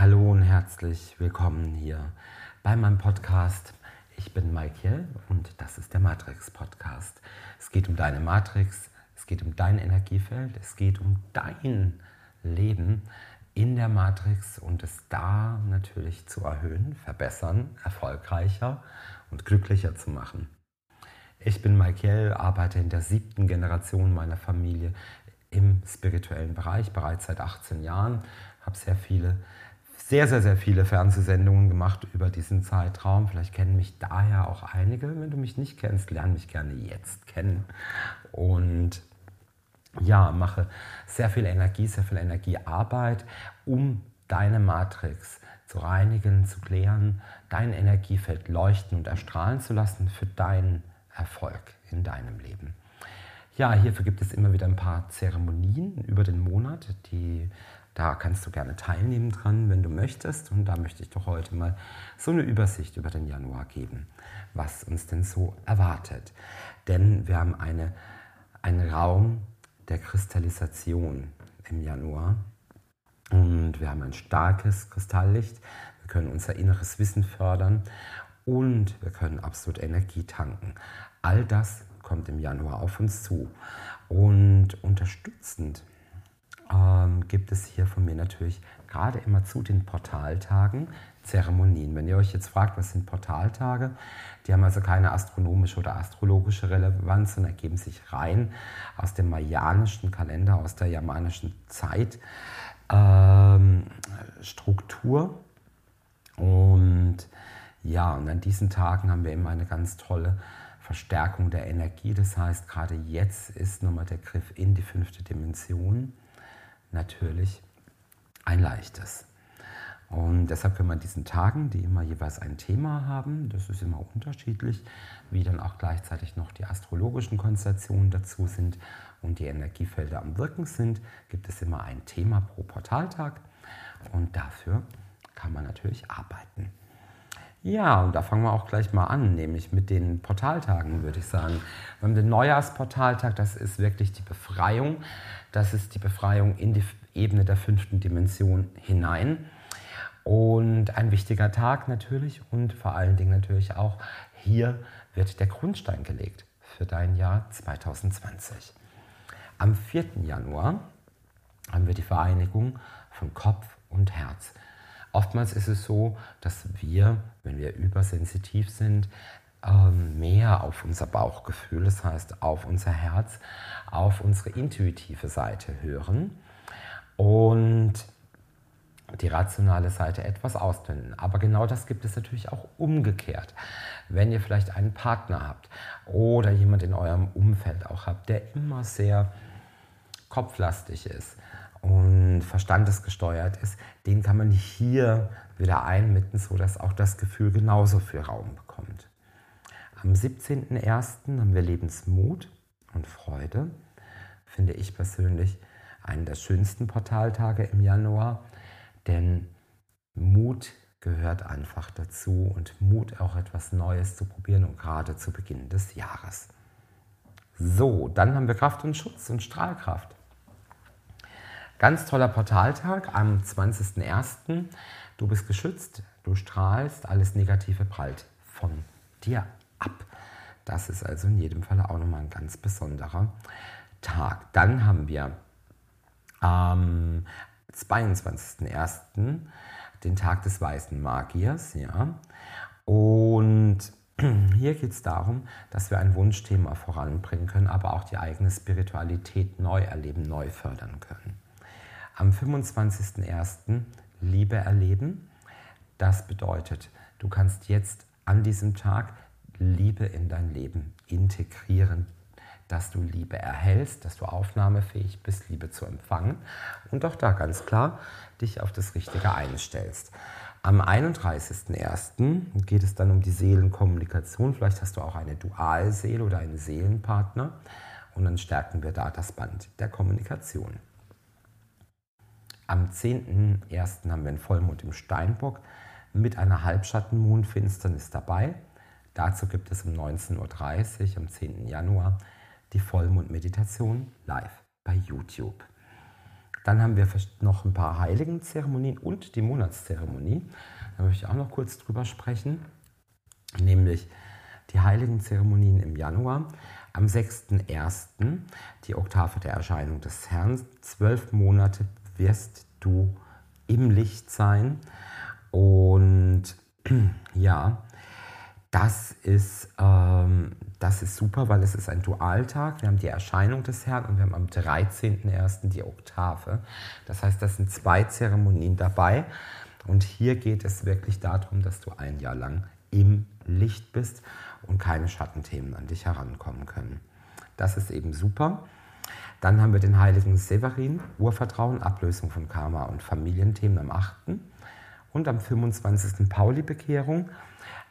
Hallo und herzlich willkommen hier bei meinem Podcast. Ich bin Michael und das ist der Matrix Podcast. Es geht um deine Matrix, es geht um dein Energiefeld, es geht um dein Leben in der Matrix und es da natürlich zu erhöhen, verbessern, erfolgreicher und glücklicher zu machen. Ich bin Michael, arbeite in der siebten Generation meiner Familie im spirituellen Bereich, bereits seit 18 Jahren, habe sehr viele, sehr, sehr, sehr viele Fernsehsendungen gemacht über diesen Zeitraum. Vielleicht kennen mich daher auch einige. Wenn du mich nicht kennst, lerne mich gerne jetzt kennen. Und ja, mache sehr viel Energie, sehr viel Energiearbeit, um deine Matrix zu reinigen, zu klären, dein Energiefeld leuchten und erstrahlen zu lassen für deinen Erfolg in deinem Leben. Ja, hierfür gibt es immer wieder ein paar Zeremonien über den Monat, die da kannst du gerne teilnehmen dran, wenn du möchtest. Und da möchte ich doch heute mal so eine Übersicht über den Januar geben, was uns denn so erwartet. Denn wir haben eine, einen Raum der Kristallisation im Januar. Und wir haben ein starkes Kristalllicht. Wir können unser inneres Wissen fördern und wir können absolut Energie tanken. All das kommt im Januar auf uns zu. Und unterstützend ähm, gibt es hier von mir natürlich gerade immer zu den Portaltagen Zeremonien. Wenn ihr euch jetzt fragt, was sind Portaltage, die haben also keine astronomische oder astrologische Relevanz und ergeben sich rein aus dem mayanischen Kalender, aus der jamanischen Zeitstruktur. Ähm, und ja, und an diesen Tagen haben wir immer eine ganz tolle Verstärkung der Energie. Das heißt, gerade jetzt ist nochmal der Griff in die fünfte Dimension natürlich ein leichtes. Und deshalb können wir diesen Tagen, die immer jeweils ein Thema haben, das ist immer unterschiedlich, wie dann auch gleichzeitig noch die astrologischen Konstellationen dazu sind und die Energiefelder am Wirken sind, gibt es immer ein Thema pro Portaltag und dafür kann man natürlich arbeiten. Ja, und da fangen wir auch gleich mal an, nämlich mit den Portaltagen, würde ich sagen. Wir haben den Neujahrsportaltag, das ist wirklich die Befreiung. Das ist die Befreiung in die Ebene der fünften Dimension hinein. Und ein wichtiger Tag natürlich und vor allen Dingen natürlich auch hier wird der Grundstein gelegt für dein Jahr 2020. Am 4. Januar haben wir die Vereinigung von Kopf und Herz. Oftmals ist es so, dass wir, wenn wir übersensitiv sind, ähm, mehr auf unser Bauchgefühl, das heißt auf unser Herz, auf unsere intuitive Seite hören und die rationale Seite etwas ausblenden. Aber genau das gibt es natürlich auch umgekehrt. Wenn ihr vielleicht einen Partner habt oder jemand in eurem Umfeld auch habt, der immer sehr kopflastig ist, und verstandesgesteuert ist, den kann man hier wieder einmitten, sodass auch das Gefühl genauso viel Raum bekommt. Am 17.01. haben wir Lebensmut und Freude, finde ich persönlich einen der schönsten Portaltage im Januar, denn Mut gehört einfach dazu und Mut auch etwas Neues zu probieren und gerade zu Beginn des Jahres. So, dann haben wir Kraft und Schutz und Strahlkraft. Ganz toller Portaltag am 20.01. Du bist geschützt, du strahlst, alles Negative prallt von dir ab. Das ist also in jedem Fall auch nochmal ein ganz besonderer Tag. Dann haben wir am 22.01. den Tag des weißen Magiers. Ja. Und hier geht es darum, dass wir ein Wunschthema voranbringen können, aber auch die eigene Spiritualität neu erleben, neu fördern können am 25.01. Liebe erleben. Das bedeutet, du kannst jetzt an diesem Tag Liebe in dein Leben integrieren, dass du Liebe erhältst, dass du aufnahmefähig bist, Liebe zu empfangen und auch da ganz klar dich auf das Richtige einstellst. Am 31.01. geht es dann um die Seelenkommunikation. Vielleicht hast du auch eine Dualseele oder einen Seelenpartner und dann stärken wir da das Band der Kommunikation. Am 10.01. haben wir einen Vollmond im Steinbock mit einer Halbschattenmondfinsternis dabei. Dazu gibt es um 19.30 Uhr am 10. Januar die Vollmondmeditation live bei YouTube. Dann haben wir noch ein paar Heiligenzeremonien und die Monatszeremonie. Da möchte ich auch noch kurz drüber sprechen. Nämlich die Heiligenzeremonien im Januar. Am 6.1. die Oktave der Erscheinung des Herrn. Zwölf Monate wirst du im Licht sein. Und ja, das ist, ähm, das ist super, weil es ist ein Dualtag. Wir haben die Erscheinung des Herrn und wir haben am 13.01. die Oktave. Das heißt, das sind zwei Zeremonien dabei. Und hier geht es wirklich darum, dass du ein Jahr lang im Licht bist und keine Schattenthemen an dich herankommen können. Das ist eben super. Dann haben wir den heiligen Severin, Urvertrauen, Ablösung von Karma und Familienthemen am 8. Und am 25. Pauli-Bekehrung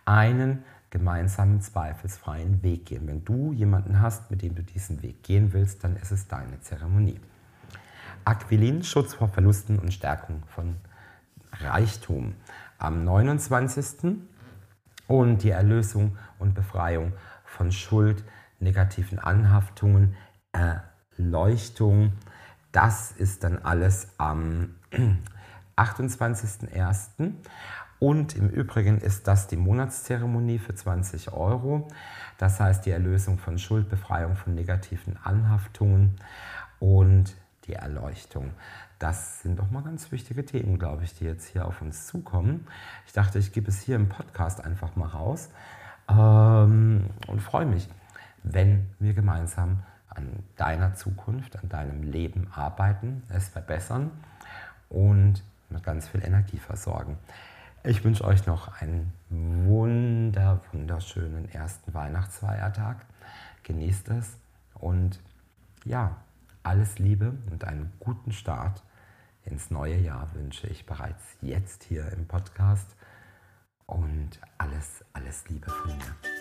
einen gemeinsamen zweifelsfreien Weg gehen. Wenn du jemanden hast, mit dem du diesen Weg gehen willst, dann ist es deine Zeremonie. Aquilin, Schutz vor Verlusten und Stärkung von Reichtum am 29. und die Erlösung und Befreiung von Schuld, negativen Anhaftungen, Erleuchtung. Das ist dann alles am 28.01. Und im Übrigen ist das die Monatszeremonie für 20 Euro. Das heißt die Erlösung von Schuld, Befreiung von negativen Anhaftungen und die Erleuchtung. Das sind doch mal ganz wichtige Themen, glaube ich, die jetzt hier auf uns zukommen. Ich dachte, ich gebe es hier im Podcast einfach mal raus ähm, und freue mich, wenn wir gemeinsam an deiner Zukunft, an deinem Leben arbeiten, es verbessern und mit ganz viel Energie versorgen. Ich wünsche euch noch einen wunder, wunderschönen ersten Weihnachtsfeiertag. Genießt es und ja, alles Liebe und einen guten Start ins neue Jahr wünsche ich bereits jetzt hier im Podcast. Und alles, alles Liebe von mir.